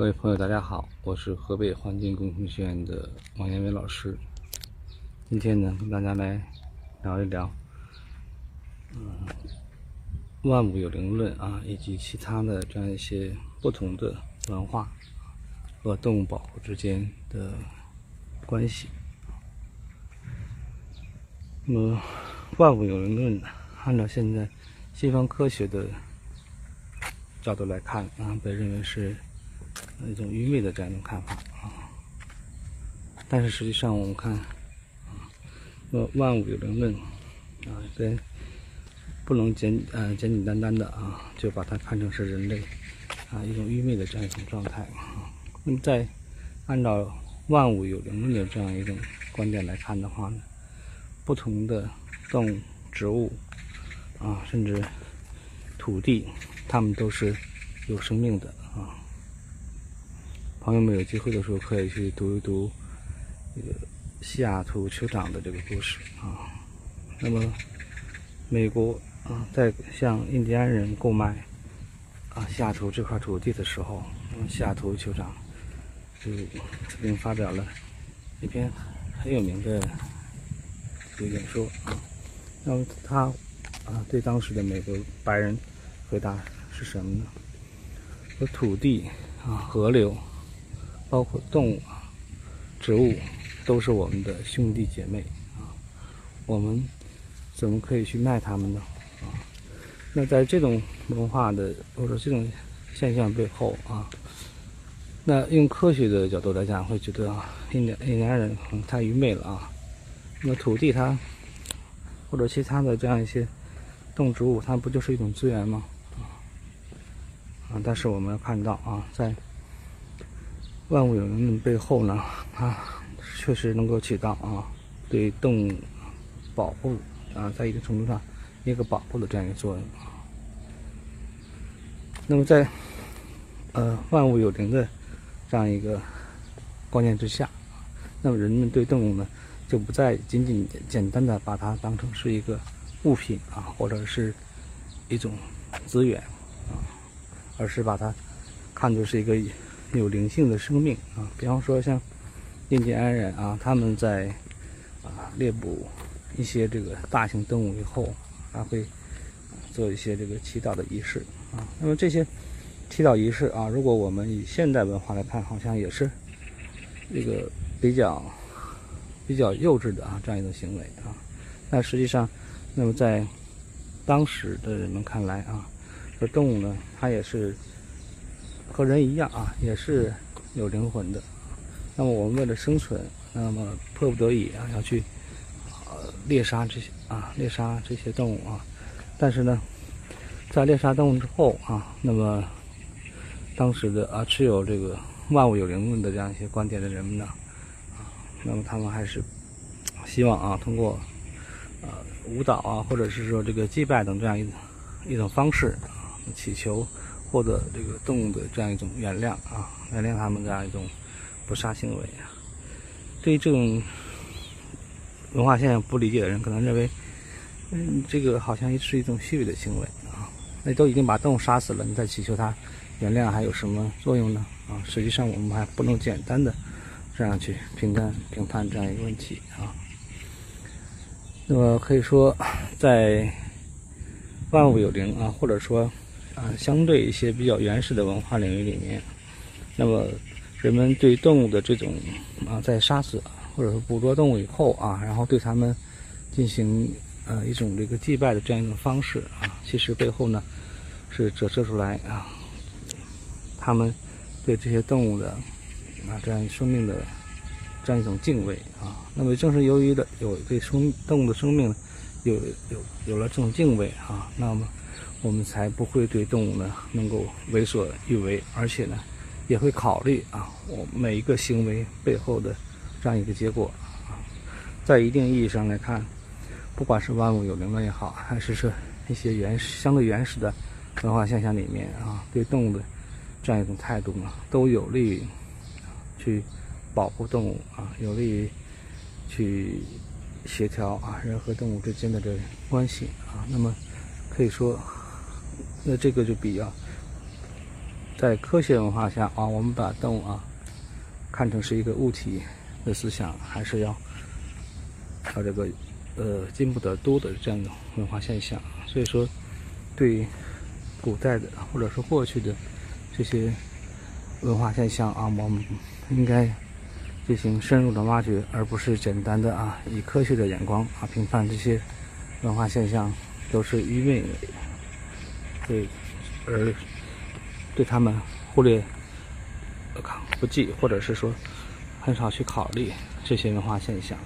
各位朋友，大家好，我是河北环境工程学院的王延伟老师。今天呢，跟大家来聊一聊，嗯，万物有灵论啊，以及其他的这样一些不同的文化和动物保护之间的关系。那么，万物有灵论，按照现在西方科学的角度来看啊，被认为是。一种愚昧的这样一种看法啊，但是实际上我们看，说万物有灵论啊，跟不能简呃简简单单的啊就把它看成是人类啊一种愚昧的这样一种状态啊。那么在按照万物有灵论的这样一种观点来看的话呢，不同的动物、植物啊，甚至土地，它们都是有生命的啊。朋友们有机会的时候可以去读一读这个西雅图酋长的这个故事啊。那么，美国啊在向印第安人购买啊西雅图这块土地的时候，西雅图酋长就曾经发表了一篇很有名的这个演说啊。那么他啊对当时的美国白人回答是什么呢？说土地啊河流。包括动物、植物，都是我们的兄弟姐妹啊。我们怎么可以去卖它们呢？啊，那在这种文化的或者这种现象背后啊，那用科学的角度来讲，会觉得啊，印第印第安人可能太愚昧了啊。那土地它或者其他的这样一些动植物，它不就是一种资源吗？啊，但是我们要看到啊，在万物有灵的背后呢，它确实能够起到啊，对动物保护啊，在一定程度上一个保护的这样一个作用。那么在呃万物有灵的这样一个观念之下，那么人们对动物呢，就不再仅仅简单的把它当成是一个物品啊，或者是一种资源啊，而是把它看作是一个。有灵性的生命啊，比方说像印第安人啊，他们在啊猎捕一些这个大型动物以后，还会做一些这个祈祷的仪式啊。那么这些祈祷仪式啊，如果我们以现代文化来看，好像也是这个比较比较幼稚的啊这样一种行为啊。那实际上，那么在当时的人们看来啊，这动物呢，它也是。和人一样啊，也是有灵魂的。那么我们为了生存，那么迫不得已啊，要去呃猎杀这些啊，猎杀这些动物啊。但是呢，在猎杀动物之后啊，那么当时的啊持有这个万物有灵论的这样一些观点的人们呢，啊，那么他们还是希望啊，通过呃舞蹈啊，或者是说这个祭拜等这样一一种方式啊，祈求。获得这个动物的这样一种原谅啊，原谅他们这样一种不杀行为啊。对于这种文化现象不理解的人，可能认为，嗯，这个好像是一种虚伪的行为啊。那都已经把动物杀死了，你再祈求它原谅，还有什么作用呢？啊，实际上我们还不能简单的这样去评判评判这样一个问题啊。那么可以说，在万物有灵啊，或者说。啊，相对一些比较原始的文化领域里面，那么人们对动物的这种啊，在杀死或者说捕捉动物以后啊，然后对它们进行呃一种这个祭拜的这样一种方式啊，其实背后呢是折射出来啊，他们对这些动物的啊这样生命的这样一种敬畏啊。那么正是由于的有对生动物的生命有有有了这种敬畏啊，那么。我们才不会对动物呢能够为所欲为，而且呢，也会考虑啊，我每一个行为背后的这样一个结果啊，在一定意义上来看，不管是万物有灵论也好，还是说一些原始相对原始的文化现象里面啊，对动物的这样一种态度呢，都有利于去保护动物啊，有利于去协调啊人和动物之间的这关系啊，那么可以说。那这个就比较在科学文化下啊，我们把动物啊看成是一个物体的思想，还是要要这个呃进步得多的这样一种文化现象。所以说，对古代的或者说过去的这些文化现象啊，我们应该进行深入的挖掘，而不是简单的啊以科学的眼光啊评判这些文化现象都是愚昧的，对，而。对他们忽略不计，或者是说很少去考虑这些文化现象。